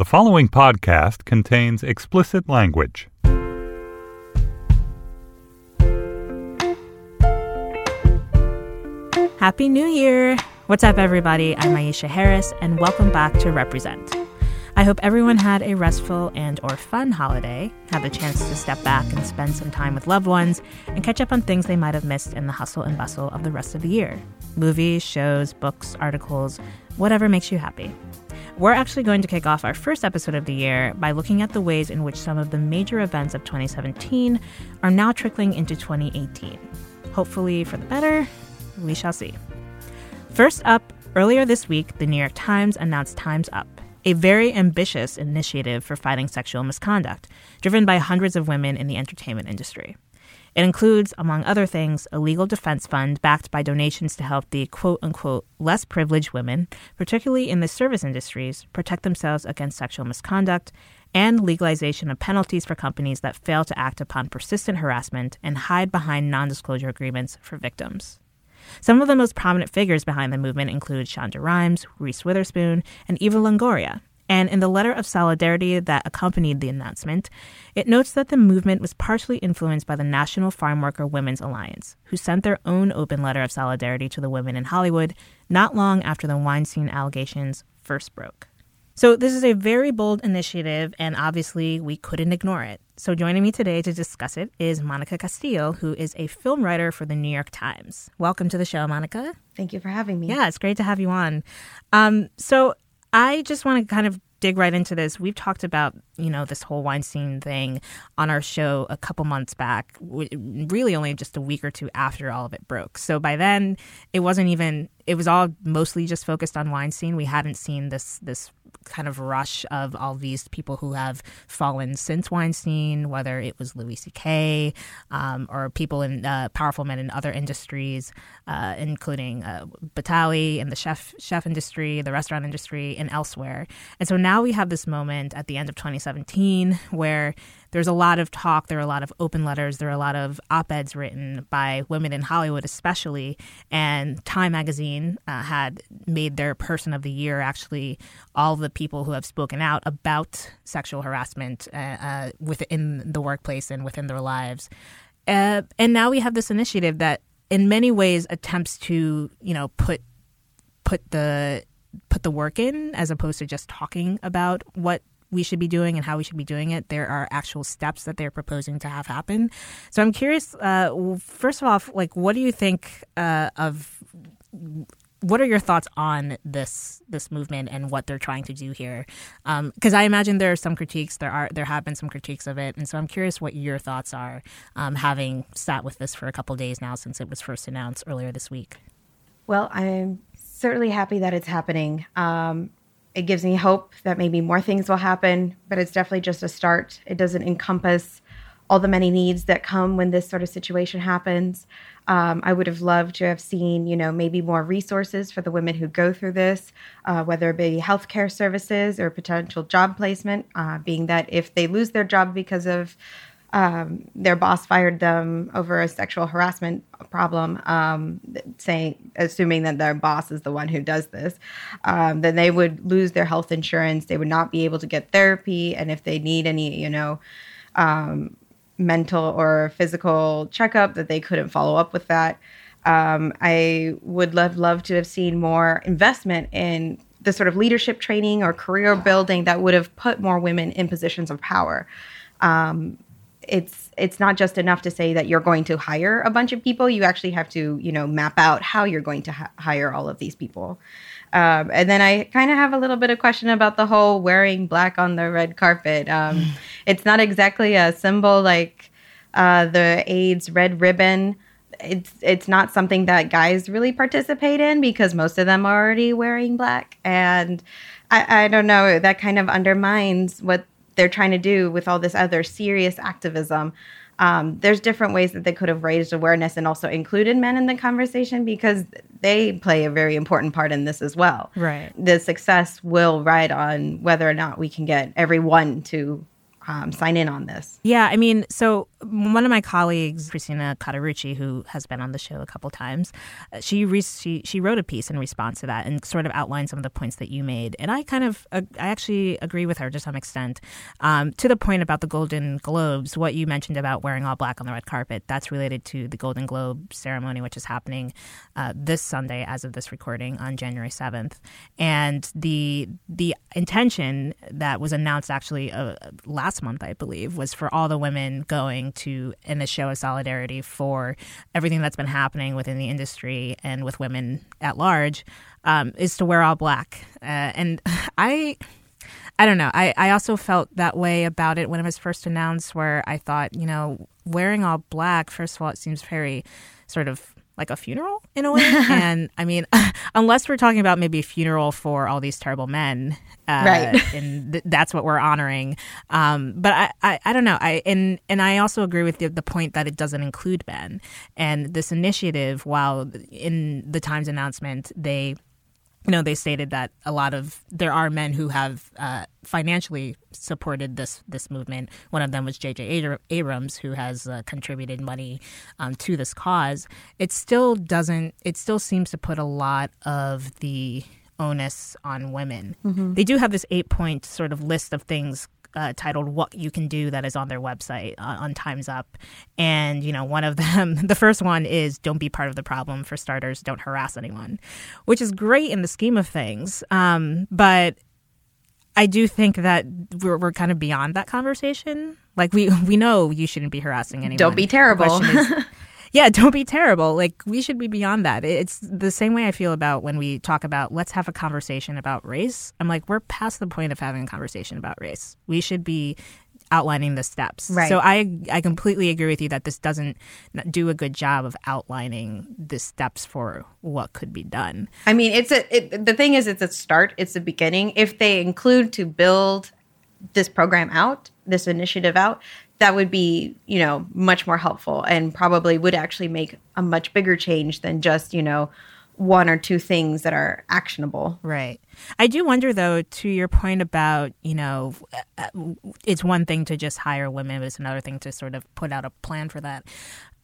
The following podcast contains explicit language. Happy New Year! What's up, everybody? I'm Aisha Harris, and welcome back to Represent. I hope everyone had a restful and or fun holiday, had the chance to step back and spend some time with loved ones, and catch up on things they might have missed in the hustle and bustle of the rest of the year. Movies, shows, books, articles, whatever makes you happy. We're actually going to kick off our first episode of the year by looking at the ways in which some of the major events of 2017 are now trickling into 2018. Hopefully for the better, we shall see. First up, earlier this week, the New York Times announced Time's Up, a very ambitious initiative for fighting sexual misconduct, driven by hundreds of women in the entertainment industry. It includes, among other things, a legal defense fund backed by donations to help the quote unquote less privileged women, particularly in the service industries, protect themselves against sexual misconduct, and legalization of penalties for companies that fail to act upon persistent harassment and hide behind non disclosure agreements for victims. Some of the most prominent figures behind the movement include Shonda Rhimes, Reese Witherspoon, and Eva Longoria. And in the letter of solidarity that accompanied the announcement, it notes that the movement was partially influenced by the National Farm Worker Women's Alliance, who sent their own open letter of solidarity to the women in Hollywood not long after the Weinstein allegations first broke. So, this is a very bold initiative, and obviously, we couldn't ignore it. So, joining me today to discuss it is Monica Castillo, who is a film writer for the New York Times. Welcome to the show, Monica. Thank you for having me. Yeah, it's great to have you on. Um, so, I just want to kind of dig right into this. We've talked about, you know, this whole Weinstein thing on our show a couple months back, really only just a week or two after all of it broke. So by then, it wasn't even it was all mostly just focused on Weinstein. We hadn't seen this this kind of rush of all these people who have fallen since Weinstein, whether it was Louis C.K. Um, or people in uh, powerful men in other industries, uh, including uh, Batali in the chef chef industry, the restaurant industry, and elsewhere. And so now we have this moment at the end of 2017 where there's a lot of talk, there are a lot of open letters, there are a lot of op eds written by women in Hollywood, especially. And Time magazine uh, had made their person of the year actually all the people who have spoken out about sexual harassment uh, uh, within the workplace and within their lives. Uh, and now we have this initiative that, in many ways, attempts to, you know, put put the put the work in as opposed to just talking about what we should be doing and how we should be doing it. There are actual steps that they're proposing to have happen. So I'm curious. Uh, first of all, like, what do you think uh, of? What are your thoughts on this this movement and what they're trying to do here? Because um, I imagine there are some critiques. There are there have been some critiques of it, and so I'm curious what your thoughts are, um, having sat with this for a couple days now since it was first announced earlier this week. Well, I'm certainly happy that it's happening. Um, it gives me hope that maybe more things will happen, but it's definitely just a start. It doesn't encompass all the many needs that come when this sort of situation happens. Um, I would have loved to have seen, you know, maybe more resources for the women who go through this, uh, whether it be healthcare services or potential job placement, uh, being that if they lose their job because of um, their boss fired them over a sexual harassment problem, um, saying, assuming that their boss is the one who does this, um, then they would lose their health insurance. They would not be able to get therapy, and if they need any, you know, um, mental or physical checkup, that they couldn't follow up with that. Um, I would love love to have seen more investment in the sort of leadership training or career building that would have put more women in positions of power. Um, it's it's not just enough to say that you're going to hire a bunch of people. You actually have to you know map out how you're going to ha- hire all of these people. Um, and then I kind of have a little bit of question about the whole wearing black on the red carpet. Um, it's not exactly a symbol like uh, the AIDS red ribbon. It's it's not something that guys really participate in because most of them are already wearing black and I, I don't know. That kind of undermines what they're trying to do with all this other serious activism. Um, there's different ways that they could have raised awareness and also included men in the conversation because they play a very important part in this as well. Right. The success will ride on whether or not we can get everyone to um, sign in on this. Yeah, I mean, so one of my colleagues, Christina Cauterucci, who has been on the show a couple times, uh, she re- she she wrote a piece in response to that and sort of outlined some of the points that you made, and I kind of I actually agree with her to some extent. Um, to the point about the Golden Globes, what you mentioned about wearing all black on the red carpet, that's related to the Golden Globe ceremony, which is happening uh, this Sunday, as of this recording, on January seventh, and the the intention that was announced actually uh, last month, I believe, was for all the women going to in a show of solidarity for everything that's been happening within the industry and with women at large, um, is to wear all black. Uh, and I. I don't know. I, I also felt that way about it when it was first announced, where I thought, you know, wearing all black, first of all, it seems very sort of like a funeral in a way. and I mean, unless we're talking about maybe a funeral for all these terrible men, uh, right? And th- that's what we're honoring. Um, but I, I, I, don't know. I and and I also agree with the, the point that it doesn't include men. And this initiative, while in the Times announcement, they you know, they stated that a lot of there are men who have uh, financially supported this this movement. One of them was J.J. Abrams, who has uh, contributed money um, to this cause. It still doesn't. It still seems to put a lot of the onus on women. Mm-hmm. They do have this eight point sort of list of things uh, titled "What You Can Do" that is on their website uh, on Times Up, and you know one of them, the first one is "Don't be part of the problem." For starters, don't harass anyone, which is great in the scheme of things, um, but I do think that we're, we're kind of beyond that conversation. Like we we know you shouldn't be harassing anyone. Don't be terrible. yeah, don't be terrible. Like we should be beyond that. It's the same way I feel about when we talk about let's have a conversation about race. I'm like we're past the point of having a conversation about race. We should be outlining the steps. Right. So I I completely agree with you that this doesn't do a good job of outlining the steps for what could be done. I mean, it's a it, the thing is it's a start, it's a beginning. If they include to build this program out, this initiative out, that would be, you know, much more helpful and probably would actually make a much bigger change than just, you know, one or two things that are actionable. Right. I do wonder, though, to your point about, you know, it's one thing to just hire women, but it's another thing to sort of put out a plan for that.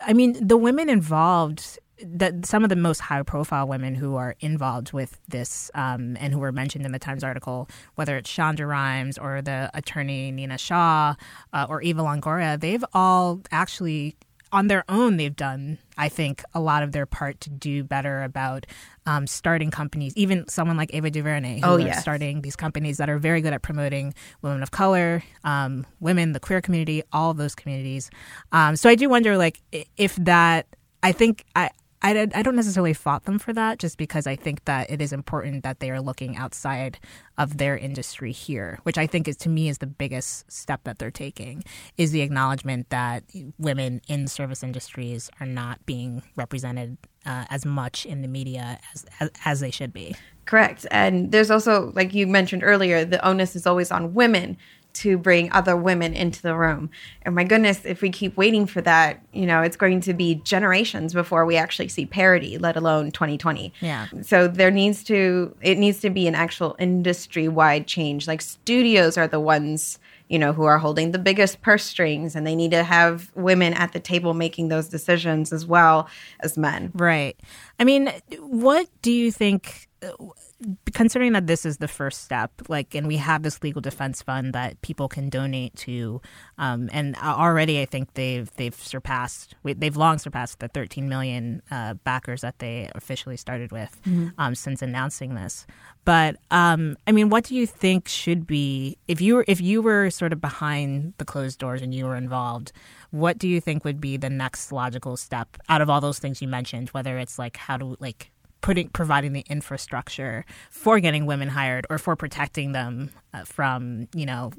I mean, the women involved that some of the most high profile women who are involved with this um, and who were mentioned in the Times article, whether it's Shonda Rhimes or the attorney Nina Shaw uh, or Eva Longoria, they've all actually on their own, they've done, I think, a lot of their part to do better about um, starting companies. Even someone like Ava DuVernay, who oh, yes. starting these companies that are very good at promoting women of color, um, women, the queer community, all of those communities. Um, so I do wonder, like, if that. I think I, I, I don't necessarily fault them for that just because I think that it is important that they are looking outside of their industry here, which I think is to me is the biggest step that they're taking is the acknowledgement that women in service industries are not being represented uh, as much in the media as, as, as they should be. Correct. And there's also, like you mentioned earlier, the onus is always on women to bring other women into the room. And my goodness, if we keep waiting for that, you know, it's going to be generations before we actually see parity, let alone 2020. Yeah. So there needs to it needs to be an actual industry-wide change. Like studios are the ones you know, who are holding the biggest purse strings, and they need to have women at the table making those decisions as well as men. Right. I mean, what do you think? Considering that this is the first step, like, and we have this legal defense fund that people can donate to, um, and already I think they've they've surpassed they've long surpassed the 13 million uh, backers that they officially started with mm-hmm. um, since announcing this. But um, I mean, what do you think should be if you were if you were sort of behind the closed doors and you were involved? What do you think would be the next logical step out of all those things you mentioned? Whether it's like how to like putting providing the infrastructure for getting women hired or for protecting them uh, from you know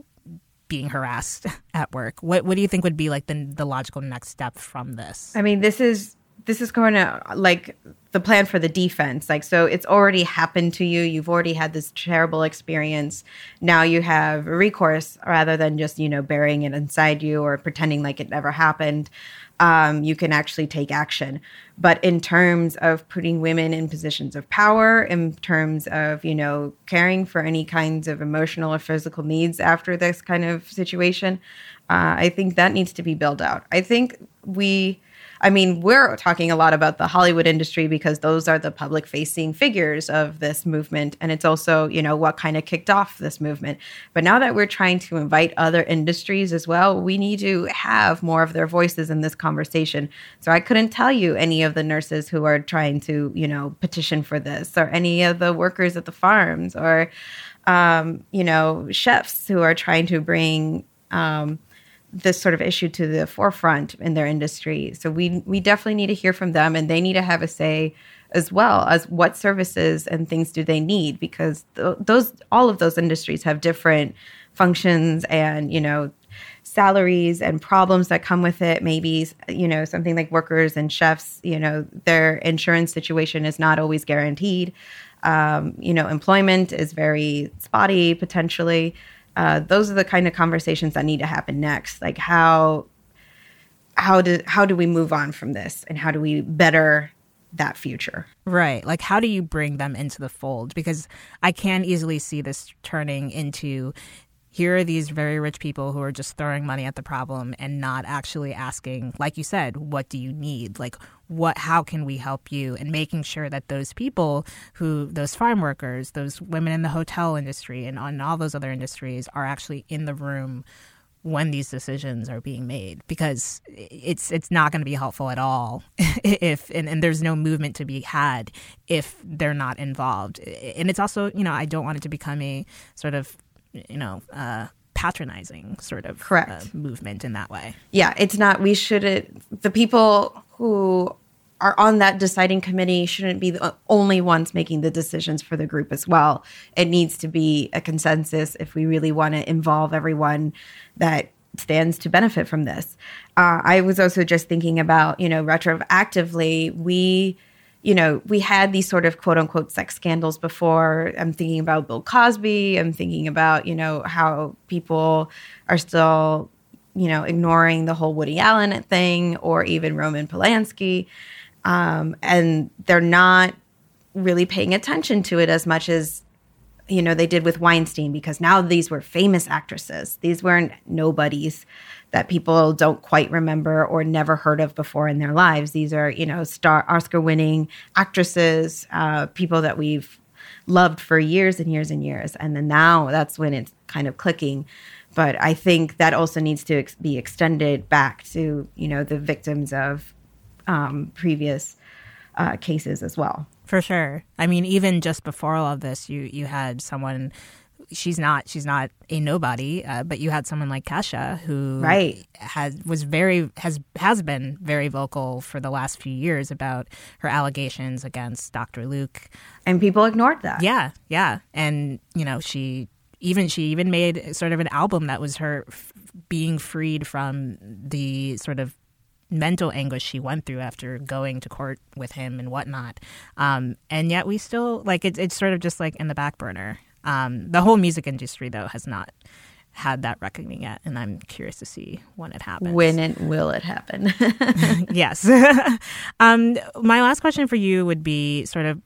being harassed at work. What what do you think would be like the the logical next step from this? I mean, this is this is going to like the plan for the defense. Like, so it's already happened to you. You've already had this terrible experience. Now you have recourse rather than just, you know, burying it inside you or pretending like it never happened. Um, you can actually take action. But in terms of putting women in positions of power, in terms of, you know, caring for any kinds of emotional or physical needs after this kind of situation, uh, I think that needs to be built out. I think we, I mean, we're talking a lot about the Hollywood industry because those are the public facing figures of this movement. And it's also, you know, what kind of kicked off this movement. But now that we're trying to invite other industries as well, we need to have more of their voices in this conversation. So I couldn't tell you any of the nurses who are trying to, you know, petition for this or any of the workers at the farms or, um, you know, chefs who are trying to bring, um, this sort of issue to the forefront in their industry. So we we definitely need to hear from them, and they need to have a say as well as what services and things do they need because th- those all of those industries have different functions and you know salaries and problems that come with it. Maybe you know something like workers and chefs you know their insurance situation is not always guaranteed. Um, you know employment is very spotty potentially uh, those are the kind of conversations that need to happen next. Like how how do how do we move on from this, and how do we better that future? Right. Like how do you bring them into the fold? Because I can easily see this turning into here are these very rich people who are just throwing money at the problem and not actually asking like you said what do you need? Like what how can we help you? And making sure that those people who those farm workers those women in the hotel industry and on all those other industries are actually in the room when these decisions are being made because it's it's not going to be helpful at all if and, and there's no movement to be had if they're not involved. And it's also you know I don't want it to become a sort of you know uh, patronizing sort of correct uh, movement in that way yeah it's not we shouldn't the people who are on that deciding committee shouldn't be the only ones making the decisions for the group as well. It needs to be a consensus if we really want to involve everyone that stands to benefit from this. Uh, I was also just thinking about, you know, retroactively, we, you know, we had these sort of quote unquote sex scandals before. I'm thinking about Bill Cosby. I'm thinking about, you know, how people are still, you know, ignoring the whole Woody Allen thing or even Roman Polanski um, and they're not really paying attention to it as much as you know they did with Weinstein because now these were famous actresses. These weren't nobodies that people don't quite remember or never heard of before in their lives. These are you know star Oscar winning actresses, uh, people that we've loved for years and years and years, and then now that's when it's kind of clicking. But I think that also needs to ex- be extended back to you know the victims of um, previous uh, cases as well. For sure. I mean, even just before all of this, you you had someone. She's not. She's not a nobody. Uh, but you had someone like Kesha, who right has was very has has been very vocal for the last few years about her allegations against Dr. Luke, and people ignored that. Yeah, yeah, and you know she even she even made sort of an album that was her f- being freed from the sort of mental anguish she went through after going to court with him and whatnot. Um, and yet we still like it, it's sort of just like in the back burner. Um, the whole music industry though has not had that reckoning yet, and I'm curious to see when it happens. When it will it happen? yes. um, my last question for you would be sort of,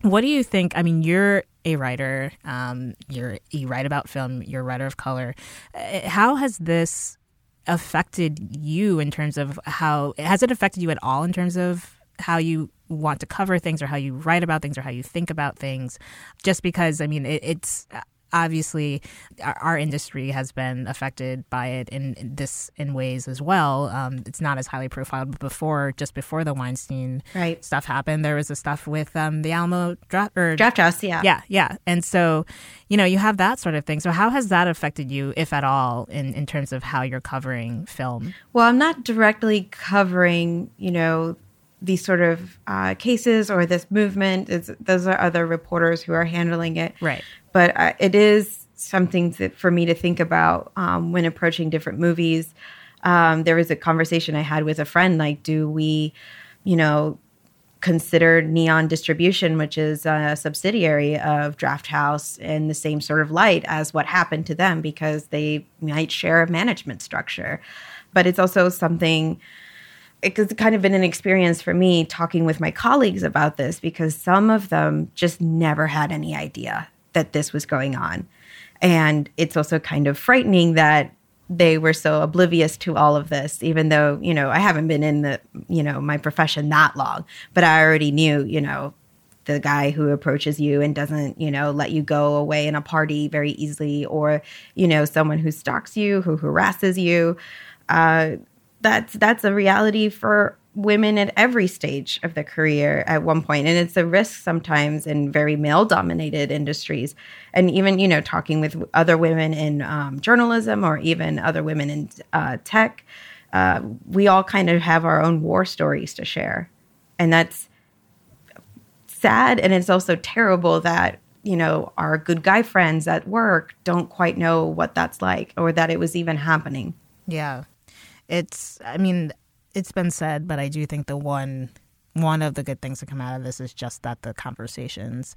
what do you think? I mean, you're a writer. Um, you're you write about film. You're a writer of color. Uh, how has this affected you in terms of how has it affected you at all in terms of how you want to cover things or how you write about things or how you think about things just because i mean it, it's obviously our, our, industry has been affected by it in, in this in ways as well. Um, it's not as highly profiled, but before, just before the Weinstein right. stuff happened, there was the stuff with um, the Alamo draft or draft house, yeah, yeah, yeah. And so, you know, you have that sort of thing. So, how has that affected you, if at all, in in terms of how you're covering film? Well, I'm not directly covering, you know, these sort of uh, cases or this movement. It's, those are other reporters who are handling it. Right but uh, it is something that, for me to think about um, when approaching different movies. Um, there was a conversation I had with a friend like, do we you know, consider Neon Distribution, which is a subsidiary of Draft House, in the same sort of light as what happened to them because they might share a management structure. But it's also something it's kind of been an experience for me talking with my colleagues about this because some of them just never had any idea that this was going on. And it's also kind of frightening that they were so oblivious to all of this, even though, you know, I haven't been in the, you know, my profession that long, but I already knew, you know, the guy who approaches you and doesn't, you know, let you go away in a party very easily, or, you know, someone who stalks you, who harasses you. Uh, that's that's a reality for women at every stage of their career at one point. And it's a risk sometimes in very male dominated industries. And even you know talking with other women in um, journalism or even other women in uh, tech uh, we all kind of have our own war stories to share. And that's sad and it's also terrible that you know our good guy friends at work don't quite know what that's like or that it was even happening. Yeah it's i mean it's been said, but I do think the one one of the good things to come out of this is just that the conversations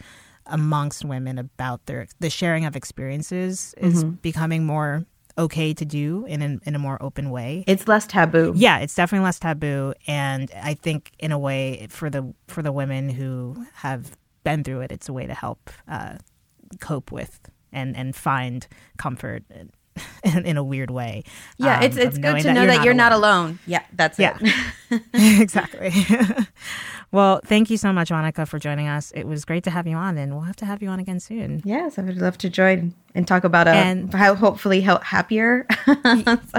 amongst women about their the sharing of experiences is mm-hmm. becoming more okay to do in a, in a more open way. It's less taboo. Yeah, it's definitely less taboo, and I think in a way for the for the women who have been through it, it's a way to help uh, cope with and and find comfort in, in, a weird way. Yeah, um, it's it's good to know that, you're, not, alone. alone. Yeah, that's yeah. it. exactly. well, thank you so much, Monica, for joining us. It was great to have you on, and we'll have to have you on again soon. Yes, I would love to join and talk about a and, how hopefully help happier.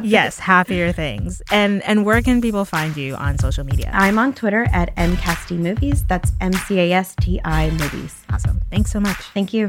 yes, happier things. And and where can people find you on social media? I'm on Twitter at mcasti movies. That's M C A S T I movies. Awesome. Thanks so much. Thank you.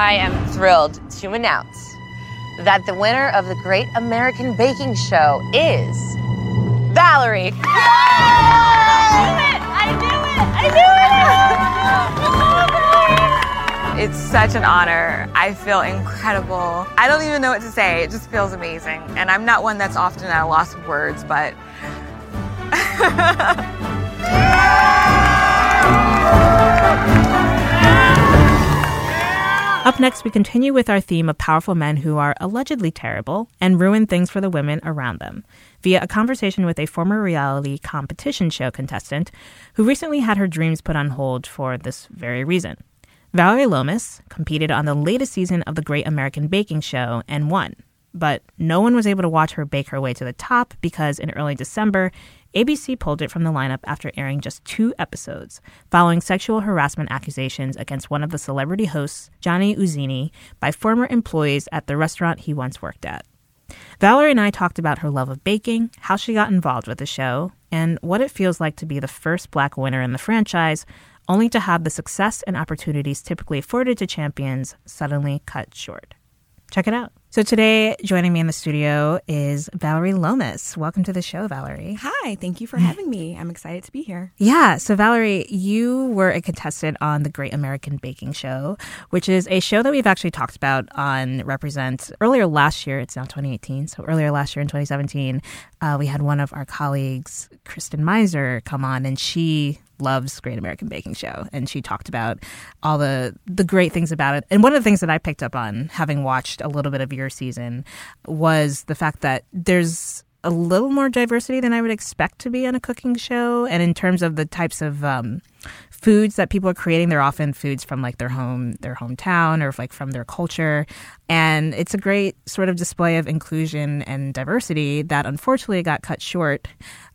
I am thrilled to announce that the winner of the Great American Baking Show is Valerie. Yay! I knew it! I knew it! I knew it! It's such an honor. I feel incredible. I don't even know what to say. It just feels amazing. And I'm not one that's often at a loss of words, but. Up next, we continue with our theme of powerful men who are allegedly terrible and ruin things for the women around them via a conversation with a former reality competition show contestant who recently had her dreams put on hold for this very reason. Valerie Lomas competed on the latest season of the Great American Baking Show and won. But no one was able to watch her bake her way to the top because in early December, ABC pulled it from the lineup after airing just two episodes, following sexual harassment accusations against one of the celebrity hosts, Johnny Iuzzini, by former employees at the restaurant he once worked at. Valerie and I talked about her love of baking, how she got involved with the show, and what it feels like to be the first black winner in the franchise, only to have the success and opportunities typically afforded to champions suddenly cut short. Check it out. So today, joining me in the studio is Valerie Lomas. Welcome to the show, Valerie. Hi, thank you for having me. I'm excited to be here. Yeah, so Valerie, you were a contestant on the Great American Baking Show, which is a show that we've actually talked about on Represent earlier last year. It's now 2018, so earlier last year in 2017, uh, we had one of our colleagues, Kristen Meinzer, come on, and she loves Great American Baking Show, and she talked about all the the great things about it. And one of the things that I picked up on, having watched a little bit of your season, was the fact that there's a little more diversity than I would expect to be on a cooking show, and in terms of the types of um, foods that people are creating. They're often foods from like their home, their hometown, or like from their culture. And it's a great sort of display of inclusion and diversity that unfortunately got cut short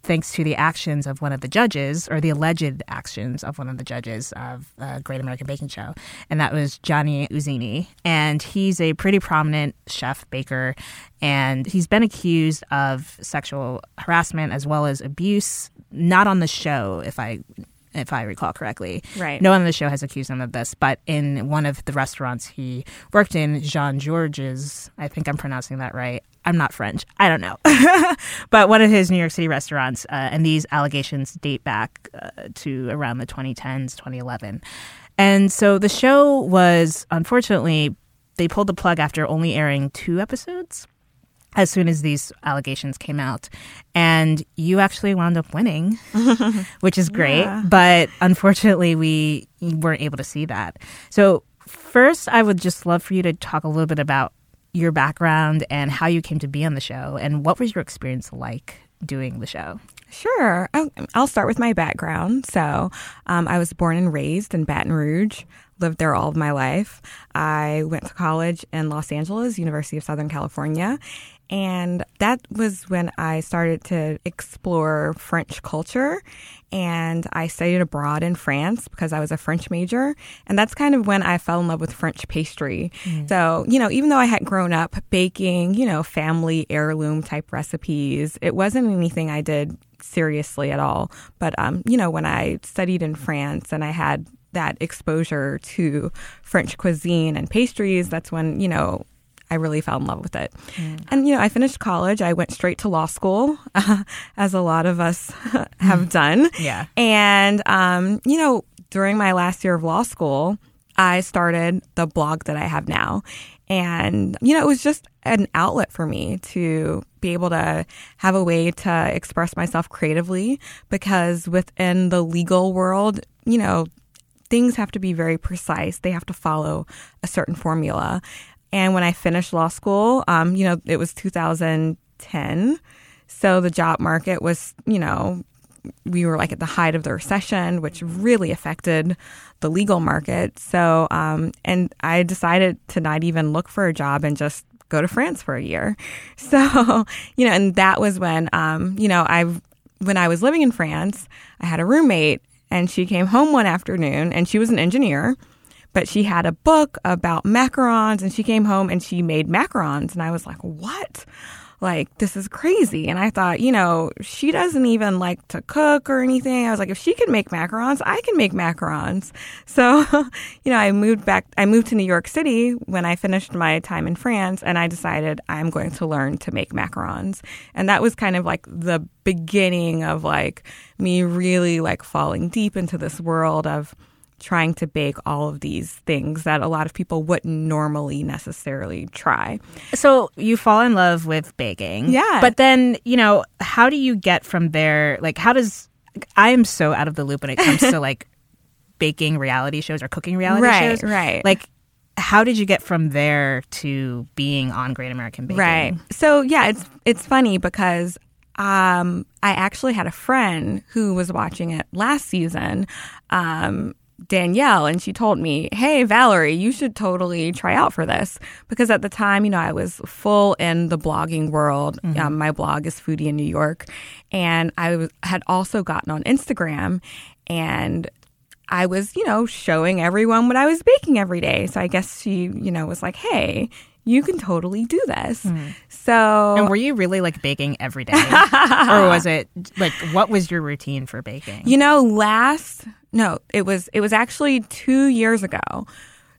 thanks to the actions of one of the judges, or the alleged actions of one of the judges of uh, Great American Baking Show. And that was Johnny Iuzzini. And he's a pretty prominent chef, baker, and he's been accused of sexual harassment as well as abuse, not on the show, if I if I recall correctly. Right. No one on the show has accused him of this, but in one of the restaurants he worked in, Jean Georges, I think I'm pronouncing that right. I'm not French. I don't know. but one of his New York City restaurants, uh, and these allegations date back uh, to around the 2010s, 2011. And so the show was, unfortunately, they pulled the plug after only airing two episodes as soon as these allegations came out. And you actually wound up winning, which is great. Yeah. But unfortunately, we weren't able to see that. So, first, I would just love for you to talk a little bit about your background and how you came to be on the show and what was your experience like doing the show? Sure. I'll, I'll start with my background. So, um, I was born and raised in Baton Rouge, lived there all of my life. I went to college in Los Angeles, University of Southern California. And that was when I started to explore French culture. And I studied abroad in France because I was a French major. And that's kind of when I fell in love with French pastry. So, you know, even though I had grown up baking, you know, family heirloom type recipes, it wasn't anything I did seriously at all. But, um, you know, when I studied in France and I had that exposure to French cuisine and pastries, that's when, you know, I really fell in love with it. And, you know, I finished college. I went straight to law school, as a lot of us have done. Yeah. And, um, you know, during my last year of law school, I started the blog that I have now. And, you know, it was just an outlet for me to be able to have a way to express myself creatively because within the legal world, you know, things have to be very precise. They have to follow a certain formula. And when I finished law school, um, you know, it was 2010. So the job market was, you know, we were like at the height of the recession, which really affected the legal market. So, um, and I decided to not even look for a job and just go to France for a year. So, you know, and that was when, um, you know, I, when I was living in France, I had a roommate and she came home one afternoon and she was an engineer but she had a book about macarons and she came home and she made macarons and I was like, "What?" Like, this is crazy. And I thought, you know, she doesn't even like to cook or anything. I was like, if she can make macarons, I can make macarons. So, you know, I moved back, I moved to New York City when I finished my time in France and I decided I'm going to learn to make macarons. And that was kind of like the beginning of like me really like falling deep into this world of trying to bake all of these things that a lot of people wouldn't normally necessarily try. So you fall in love with baking. Yeah. But then, you know, how do you get from there? Like, how does. I am so out of the loop when it comes to like baking reality shows or cooking reality Right, shows. right. Like, how did you get from there to being on Great American Baking? Right. So yeah, it's it's funny because um, I actually had a friend who was watching it last season. Um, Danielle, and she told me, Hey, Valerie, you should totally try out for this. Because at the time, you know, I was full in the blogging world. Um, my blog is Foodie in New York. And I was, had also gotten on Instagram and I was, you know, showing everyone what I was baking every day. So I guess she, you know, was like, Hey, you can totally do this. So And were you really like baking every day? or was it like, what was your routine for baking? You know, last no, it was it was actually two years ago.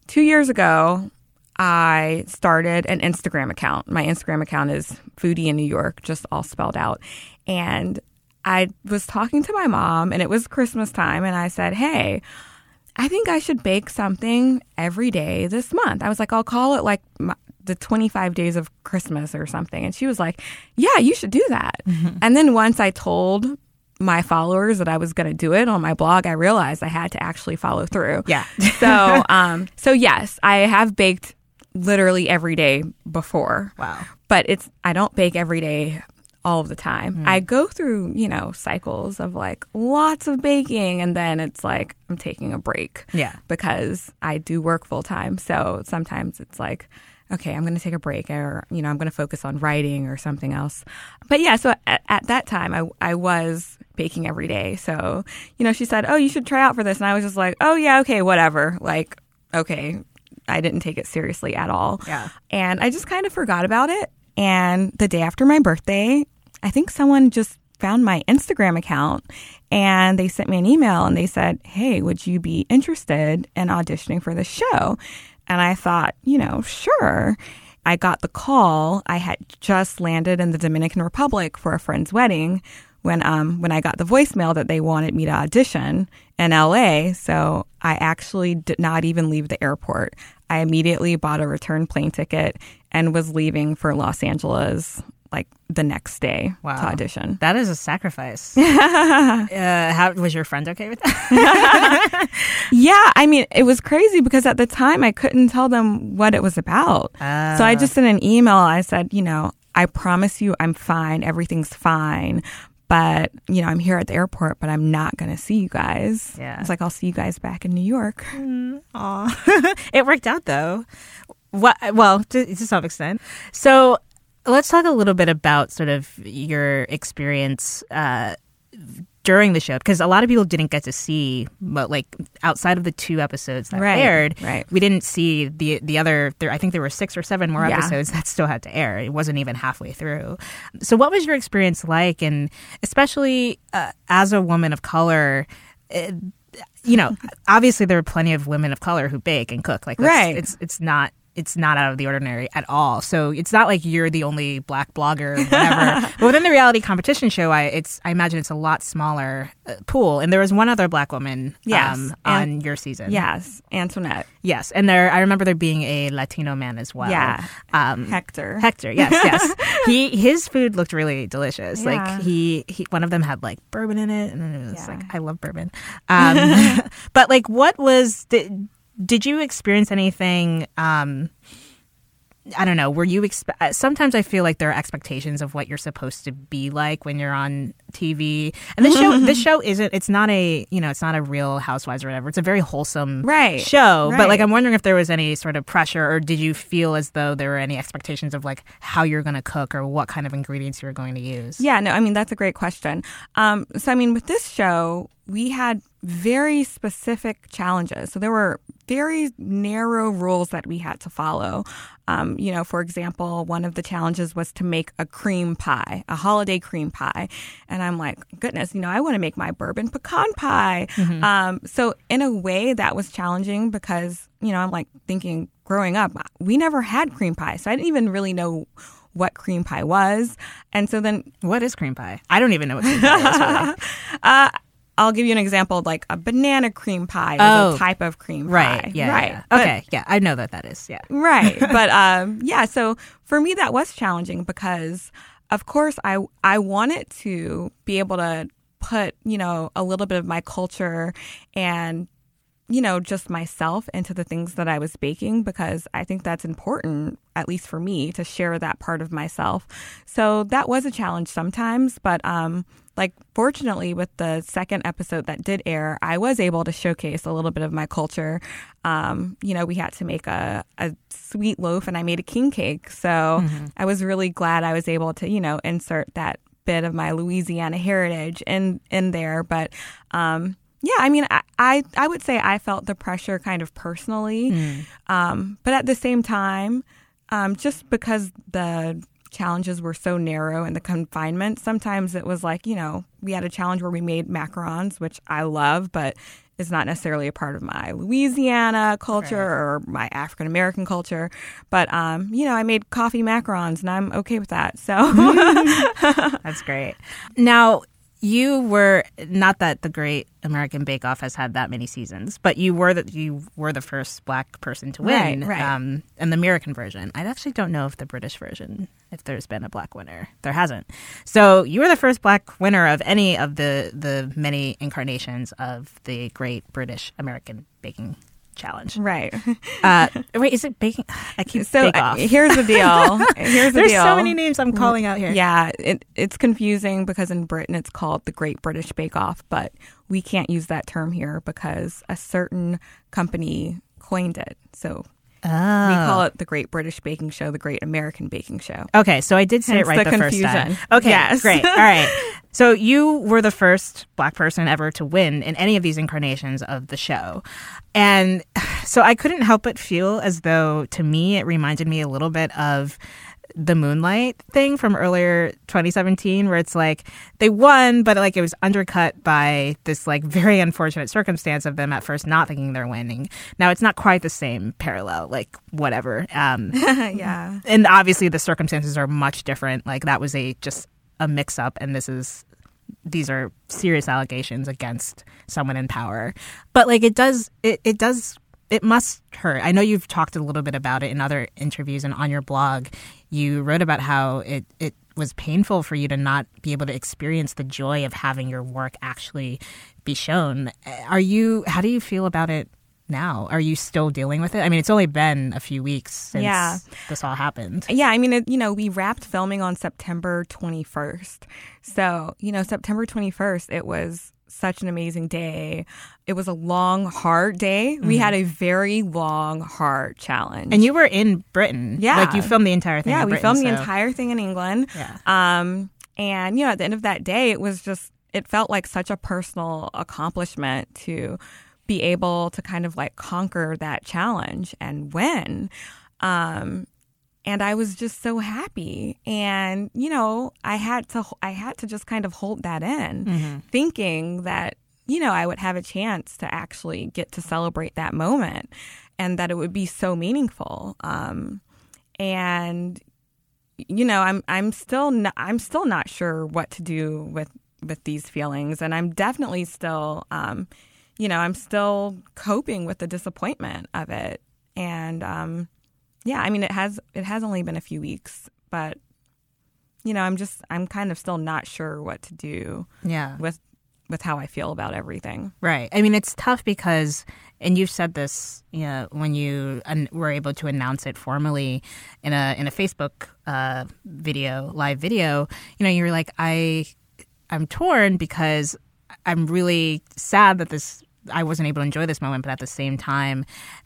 Two years ago, I started an Instagram account. My Instagram account is Foodie in New York, just all spelled out. And I was talking to my mom, and it was Christmas time, and I said, "Hey." I think I should bake something every day this month. I was like, I'll call it like my, the 25 days of Christmas or something. And she was like, Yeah, you should do that. Mm-hmm. And then once I told my followers that I was going to do it on my blog, I realized I had to actually follow through. Yeah. so, um, so yes, I have baked literally every day before. Wow. But it's I don't bake every day all of the time. Hmm. I go through, you know, cycles of like lots of baking and then it's like I'm taking a break. Yeah. Because I do work full time. So sometimes it's like, okay, I'm going to take a break or, you know, I'm going to focus on writing or something else. But yeah, so at, at that time, I, I was baking every day. So, you know, she said, oh, you should try out for this. And I was just like, oh, yeah, okay, whatever. Like, okay. I didn't take it seriously at all. Yeah. And I just kind of forgot about it. And the day after my birthday, I think someone just found my Instagram account and they sent me an email and they said, Hey, would you be interested in auditioning for the show? And I thought, you know, sure. I got the call. I had just landed in the Dominican Republic for a friend's wedding when um when I got the voicemail that they wanted me to audition in LA. So I actually did not even leave the airport. I immediately bought a return plane ticket and was leaving for Los Angeles like the next day wow. to audition. That is a sacrifice. uh, how was your friend okay with that? Yeah, I mean, it was crazy because at the time I couldn't tell them what it was about. So I just sent an email. I said, you know, I promise you I'm fine. Everything's fine. But, you know, I'm here at the airport, but I'm not going to see you guys. Yeah. It's like, I'll see you guys back in New York. Aw. it worked out though. What, well, to, to some extent. So let's talk a little bit about sort of your experience uh, during the show because a lot of people didn't get to see, but like outside of the two episodes that Right, aired, right. we didn't see the the other. There, I think there were six or seven more Yeah. episodes that still had to air. It wasn't even halfway through. So, what was your experience like, and especially uh, as a woman of color? uh, you know, obviously there are plenty of women of color who bake and cook. Like, that's, Right. It's it's not it's not out of the ordinary at all. So it's not like you're the only black blogger, or whatever. but within the reality competition show, I it's I imagine it's a lot smaller uh, pool. And there was one other black woman, Yes, um, on your season. Yes, Antoinette. yes, and there I remember there being a Latino man as well. Yeah. um, Hector. Hector, yes, yes. he his food looked really delicious. Yeah. Like he, he one of them had like bourbon in it, and then it was Yeah. like I love bourbon. Um, but like, what was did, did you experience anything? Um, I don't know. Were you expe- sometimes I feel like there are expectations of what you're supposed to be like when you're on TV. And this show this show isn't it's not a, you know, it's not a real housewives or whatever. It's a very wholesome Right, show. But like. I'm wondering if there was any sort of pressure or did you feel as though there were any expectations of like how you're going to cook or what kind of ingredients you're going to use? Yeah, no, I mean, that's a great question. Um, so, I mean, with this show, we had very specific challenges. So, there were very narrow rules that we had to follow. Um, you know, for example, one of the challenges was to make a cream pie, a holiday cream pie. And I'm like, goodness, you know, I want to make my bourbon pecan pie. Um, so, in a way, that was challenging because, you know, I'm like thinking growing up, we never had cream pie. So, I didn't even really know what cream pie was. And so then What is cream pie? I don't even know what cream pie is. Really. I'll give you an example like a banana cream pie is Oh. a type of cream Right. pie. Yeah. Right. yeah. But- Okay. yeah. I know that that is. Yeah. right. But um, yeah, so for me that was challenging because of course I I wanted to be able to put, you know, a little bit of my culture and you know, just myself into the things that I was baking because I think that's important, at least for me, to share that part of myself. So that was a challenge sometimes, but um, like fortunately with the second episode that did air, I was able to showcase a little bit of my culture. Um, you know, we had to make a, a sweet loaf and I made a king cake. So I was really glad I was able to, you know, insert that bit of my Louisiana heritage in in there. But um, yeah, I mean, I, I I would say I felt the pressure kind of personally, um, but at the same time, um, just because the challenges were so narrow and the confinement, sometimes it was like you know we had a challenge where we made macarons, which I love, but is not necessarily a part of my Louisiana culture or my African American culture. But um, you know, I made coffee macarons, and I'm okay with that. So. That's great. Now, you were not that the Great American Bake Off has had that many seasons, but you were the you were the first black person to win, Right, right. Um, in the American version. I actually don't know if the British version, if there's been a black winner, there hasn't. So you were the first black winner of any of the the many incarnations of the Great British American Baking challenge. Right. Uh, wait, is it baking? I keep So Bake uh, here's the deal. Here's the There's deal. so many names I'm calling out here. Yeah, it, it's confusing because in Britain it's called the Great British Bake Off, but we can't use that term here because a certain company coined it. So we call oh. it the Great British Baking Show, the Great American Baking Show. Okay, so I did say Hence it right the the, first time. confusion. Okay, Yes. great. All right. So you were the first black person ever to win in any of these incarnations of the show. And so I couldn't help but feel as though to me it reminded me a little bit of the Moonlight thing from earlier 2017 where it's like they won but like it was undercut by this like very unfortunate circumstance of them at first not thinking they're winning. Now it's not quite the same parallel like whatever. Um yeah. and obviously the circumstances are much different. Like that was a just a mix up, and this is these are serious allegations against someone in power. But like it does, it, it does, it must hurt. I know you've talked a little bit about it in other interviews and on your blog. You wrote about how it it was painful for you to not be able to experience the joy of having your work actually be shown. Are you? How do you feel about it? Now, are you still dealing with it? I mean, it's only been a few weeks since Yeah. this all happened. Yeah, I mean, it, you know, we wrapped filming on September 21st. So, you know, September 21st, it was such an amazing day. It was a long, hard day. We had a very long, hard challenge. Mm-hmm. And you were in Britain. Yeah. Like you filmed the entire thing. yeah, we Britain, filmed the entire thing in England. Yeah. Um, and, you know, at the end of that day, it was just, it felt like such a personal accomplishment to be able to kind of like conquer that challenge and win. Um, and I was just so happy. And, you know, I had to, I had to just kind of hold that in, thinking that, you know, I would have a chance to actually get to celebrate that moment and that it would be so meaningful. Um, and, you know, I'm I'm still not, I'm still not sure what to do with with these feelings, and I'm definitely still, um, you know, I'm still coping with the disappointment of it. And um, yeah, I mean, it has it has only been a few weeks, but you know, I'm just I'm kind of still not sure what to do Yeah. with with how I feel about everything. Right. I mean, it's tough because, and you've said this, you know, when you an- were able to announce it formally in a in a Facebook uh, video, live video. You know, you were like, I, I'm torn because I'm really sad that this I wasn't able to enjoy this moment, but at the same time,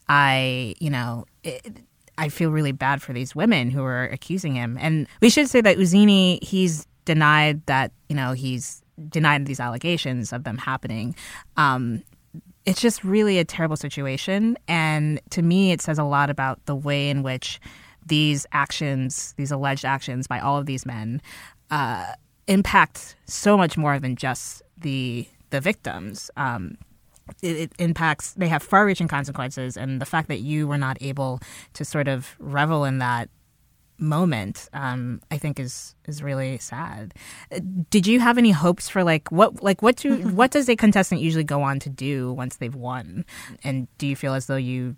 I, you know. It, I feel really bad for these women who are accusing him. And we should say that Iuzzini, he's denied that, you know, he's denied these allegations of them happening. Um, it's just really a terrible situation. And to me, it says a lot about the way in which these actions, these alleged actions by all of these men, uh, impact so much more than just the the victims. Um, it, it impacts they have far-reaching consequences and the fact that you were not able to sort of revel in that moment um, i think is is really sad. Did you have any hopes for like what like what do what does a contestant usually go on to do once they've won? And do you feel as though you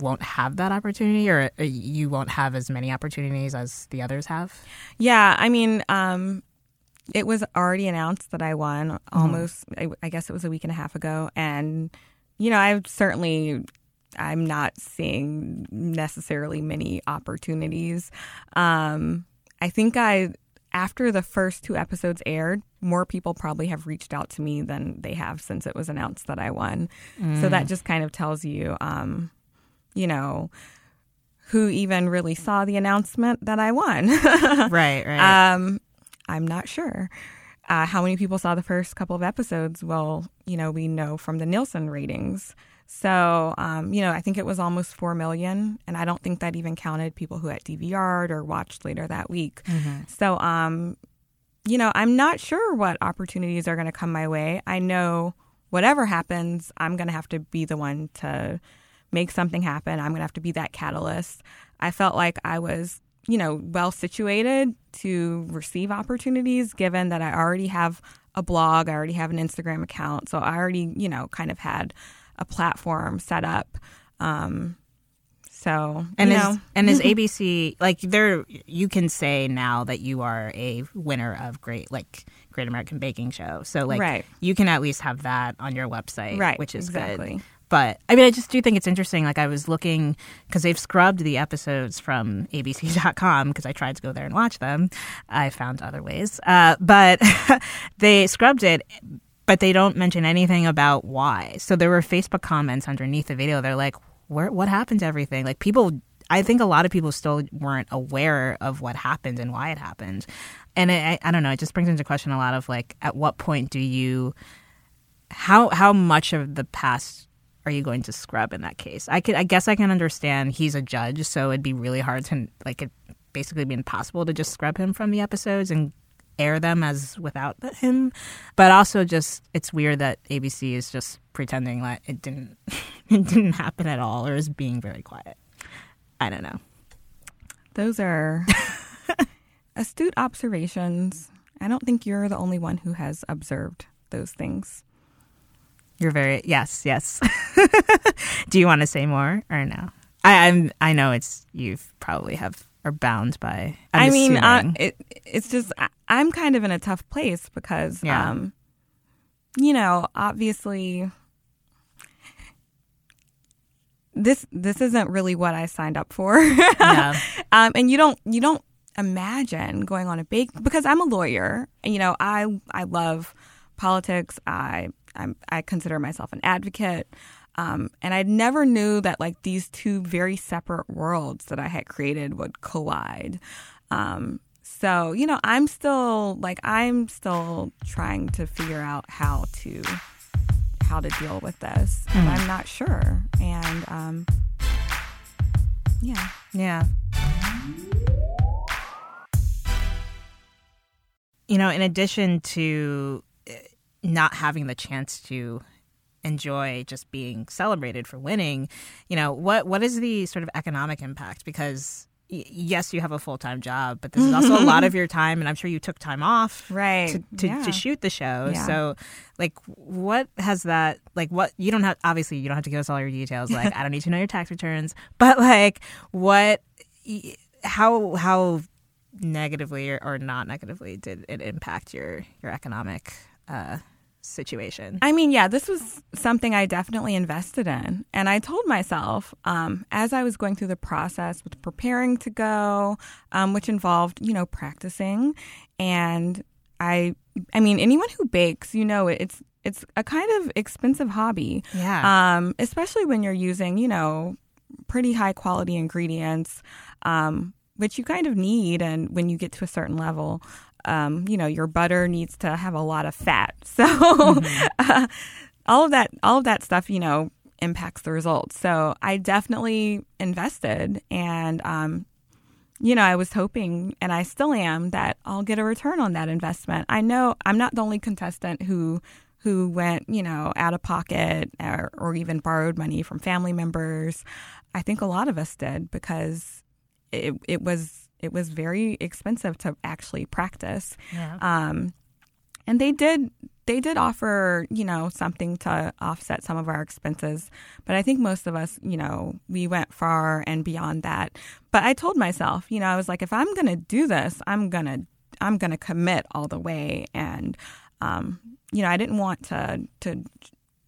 won't have that opportunity or uh, you won't have as many opportunities as the others have? Yeah, I mean, um, it was already announced that I won almost, I, I guess it was a week and a half ago. And, you know, I've certainly, I'm not seeing necessarily many opportunities. Um, I think I, after the first two episodes aired, more people probably have reached out to me than they have since it was announced that I won. So that just kind of tells you, um, you know, who even really saw the announcement that I won. right right Um, I'm not sure. Uh, how many people saw the first couple of episodes? Well, you know, we know from the Nielsen ratings. So, um, you know, I think it was almost 4 million. And I don't think that even counted people who had DVR'd or watched later that week. So, um, you know, I'm not sure what opportunities are going to come my way. I know whatever happens, I'm going to have to be the one to make something happen. I'm going to have to be that catalyst. I felt like I was, you know, well situated to receive opportunities given that I already have a blog, I already have an Instagram account. So I already, you know, kind of had a platform set up. Um, so, And you is know, and is ABC like there? You can say now that you are a winner of great like Great American Baking Show. So like Right. you can at least have that on your website, Right, Which is exactly. good. But I mean, I just do think it's interesting. Like I was looking because they've scrubbed the episodes from ABC.com because I tried to go there and watch them. I found other ways, uh, but they scrubbed it. But they don't mention anything about why. So there were Facebook comments underneath the video. They're like, "Where? What happened to everything?" Like people I think a lot of people still weren't aware of what happened and why it happened. And it, I, I don't know, it just brings into question a lot of like, at what point do you, how how much of the past are you going to scrub in that case? I could, I guess, I can understand he's a judge, so it'd be really hard to like it basically be impossible to just scrub him from the episodes and air them as without him. But also, just it's weird that ABC is just pretending that it didn't it didn't happen at all or is being very quiet. I don't know. Those are astute observations. I don't think you're the only one who has observed those things. You're very yes, yes. Do you want to say more or no? I, I'm. I know it's you probably have are bound by. I'm i mean, uh, it, it's just I, I'm kind of in a tough place because, Yeah. um, you know, obviously, this this isn't really what I signed up for. Yeah. um, and you don't you don't imagine going on a bake because I'm a lawyer. And, you know, I I love politics. I I'm, I consider myself an advocate. Um, and I never knew that like these two very separate worlds that I had created would collide. Um, so you know, I'm still like I'm still trying to figure out how to how to deal with this. And I'm not sure. And um, yeah. Yeah. You know, in addition to not having the chance to enjoy just being celebrated for winning, you know, what what is the sort of economic impact because yes, you have a full-time job, but this is also a lot of your time and I'm sure you took time off Right. to, to, Yeah. to shoot the show. Yeah. So, like, what has that, like, what, you don't have, obviously, you don't have to give us all your details. Like, I don't need to know your tax returns, but, like, what, how, how negatively or, or not negatively did it impact your, your economic uh, situation? I mean, yeah, this was something I definitely invested in. And I told myself um, as I was going through the process with preparing to go, um, which involved, you know, practicing. And I, I mean, anyone who bakes, you know, it's, it's a kind of expensive hobby. Yeah. Um, especially when you're using, you know, pretty high quality ingredients, um, which you kind of need. And when you get to a certain level, um, you know, your butter needs to have a lot of fat. So uh, all of that, all of that stuff, you know, impacts the results. So I definitely invested and, um, you know, I was hoping, and I still am, that I'll get a return on that investment. I know I'm not the only contestant who who went, you know, out of pocket or, or even borrowed money from family members. I think a lot of us did because it it was it was very expensive to actually practice. Yeah. Um, and they did they did offer you know something to offset some of our expenses but i think most of us you know we went far and beyond that but i told myself you know i was like if i'm gonna do this i'm gonna i'm gonna commit all the way and um, you know i didn't want to to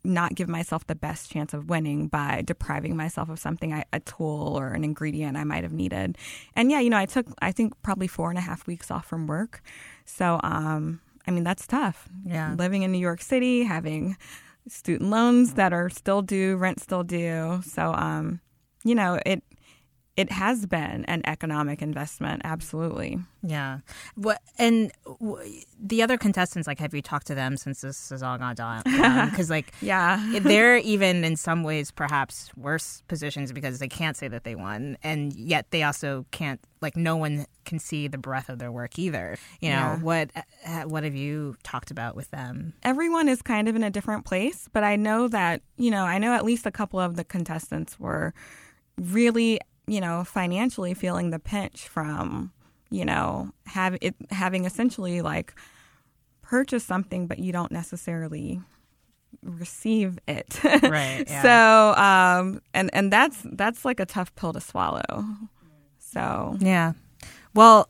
not give myself the best chance of winning by depriving myself of something I, a tool or an ingredient i might have needed and yeah you know i took i think probably four and a half weeks off from work so um I mean, that's tough. Yeah. Living in New York City, having student loans that are still due, rent still due. So, um, you know, it it has been an economic investment, absolutely. Yeah. What and w- the other contestants, like, have you talked to them since this has all gone down? Because, like, Yeah. they're even in some ways perhaps worse positions because they can't say that they won, and yet they also can't. Like, no one can see the breadth of their work either. You know Yeah. what? uh, What have you talked about with them? Everyone is kind of in a different place, but I know that, you know, I know at least a couple of the contestants were really, you know, financially feeling the pinch from, you know, have it having essentially like purchased something but you don't necessarily receive it. Right, yeah. So, um and and that's that's like a tough pill to swallow. So, Yeah. Well,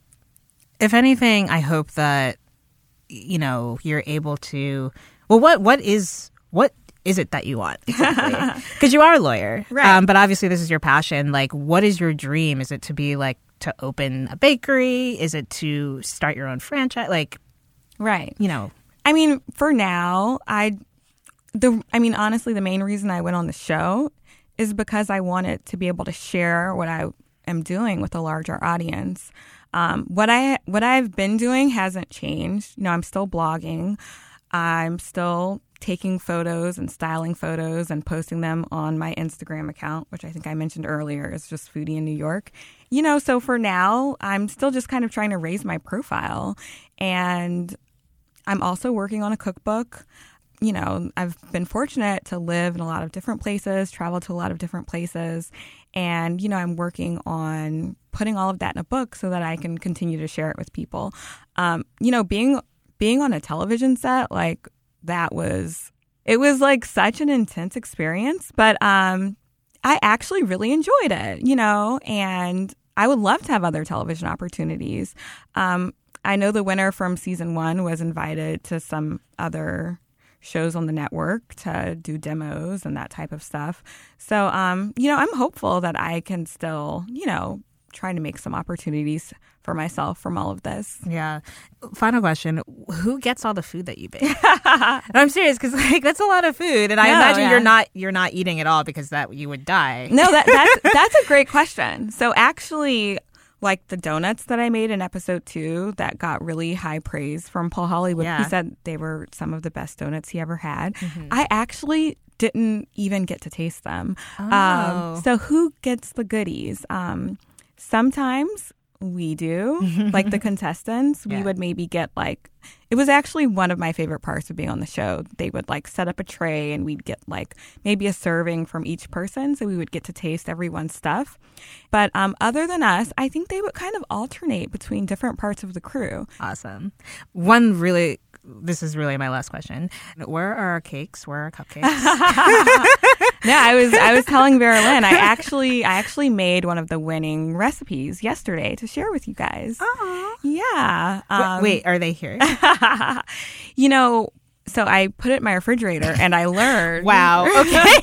if anything, I hope that you know you're able to. Well, what what is what is it that you want? Because you are a lawyer, Right. Um, but obviously, this is your passion. Like, what is your dream? Is it to be like to open a bakery? Is it to start your own franchise? Like, Right. you know, I mean, for now, I the I mean, honestly, the main reason I went on the show is because I wanted to be able to share what I am doing with a larger audience. Um, what I what I've been doing hasn't changed. You know, I'm still blogging. I'm still taking photos and styling photos and posting them on my Instagram account, which I think I mentioned earlier is just foodie in New York. You know, so for now, I'm still just kind of trying to raise my profile and I'm also working on a cookbook. You know, I've been fortunate to live in a lot of different places, travel to a lot of different places. And, you know, I'm working on putting all of that in a book so that I can continue to share it with people. Um, you know, being being on a television set, like that was it was like such an intense experience, but um I actually really enjoyed it, you know, and I would love to have other television opportunities. Um, I know the winner from season one was invited to some other shows on the network to do demos and that type of stuff. So, um, you know, I'm hopeful that I can still, you know, try to make some opportunities for myself from all of this. yeah. Final question: Who gets all the food that you bake? I'm serious because like that's a lot of food, and I No, imagine yeah. you're not you're not eating it all because that you would die. No, that, that's that's a great question. So actually, like the donuts that I made in episode two that got really high praise from Paul Hollywood. Yeah. He said they were some of the best donuts he ever had. I actually didn't even get to taste them. Oh. Um, so who gets the goodies? Um, sometimes we do, like the contestants. We Yeah. would maybe get like it was actually one of my favorite parts of being on the show. They would like set up a tray and we'd get like maybe a serving from each person, so we would get to taste everyone's stuff. But um, other than us, I think they would kind of alternate between different parts of the crew. Awesome. One really. This is really my last question. Where are our cakes? Where are our cupcakes? Yeah, I was I was telling Veralyn, I actually I actually made one of the winning recipes yesterday to share with you guys. Yeah. Um, Wait, are they here? you know, so I put it in my refrigerator and I learned wow. Okay.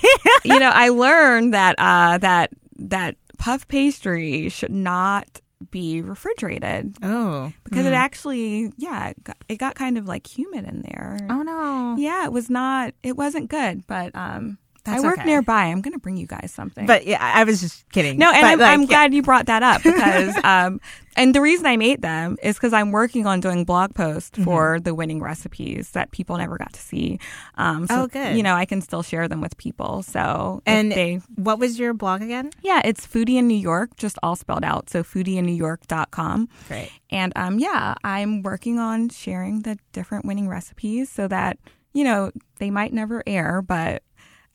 you know, I learned that uh, that that puff pastry should not be refrigerated oh. because it actually, yeah, it got, it got kind of like humid in there. Oh no. Yeah, it was not. It wasn't good, but um, That's I work okay. nearby. I'm gonna bring you guys something. But yeah, I was just kidding. no, and But, I'm, like, I'm yeah. glad you brought that up because, um, and the reason I made them is because I'm working on doing blog posts Mm-hmm. for the winning recipes that people never got to see. Um, so, Oh, good. You know, I can still share them with people. So, And they, what was your blog again? yeah, it's Foodie in New York, just all spelled out. So, foodieinnewyork.com. Great. And um, yeah, I'm working on sharing the different winning recipes so that, you know, they might never air, but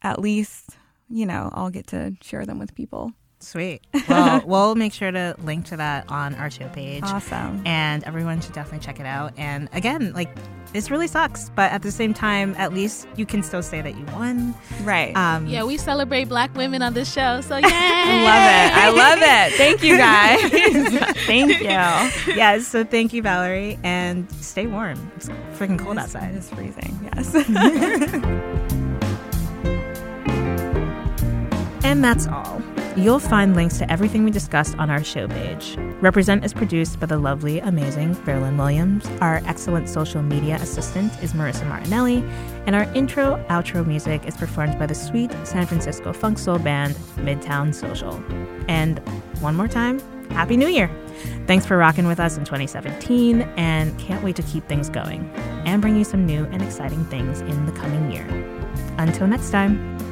at least, you know, I'll get to share them with people. Sweet. Well, we'll make sure to link to that on our show page. Awesome. And everyone should definitely check it out. And again, like this really sucks, but at the same time, at least you can still say that you won. Right. Um, Yeah, we celebrate black women on this show. So, I yeah. love it. I love it. Thank you guys. Thank you. Yes. So thank you, Vallery, and stay warm. It's freaking cold outside. It is freezing. Yes. And that's all. You'll find links to everything we discussed on our show page. Represent is produced by the lovely, amazing Veralyn Williams. Our excellent social media assistant is Marissa Martinelli. And our intro outro music is performed by the sweet San Francisco funk soul band Midtown Social. And one more time, Happy New Year! Thanks for rocking with us in 2017 and can't wait to keep things going and bring you some new and exciting things in the coming year. Until next time.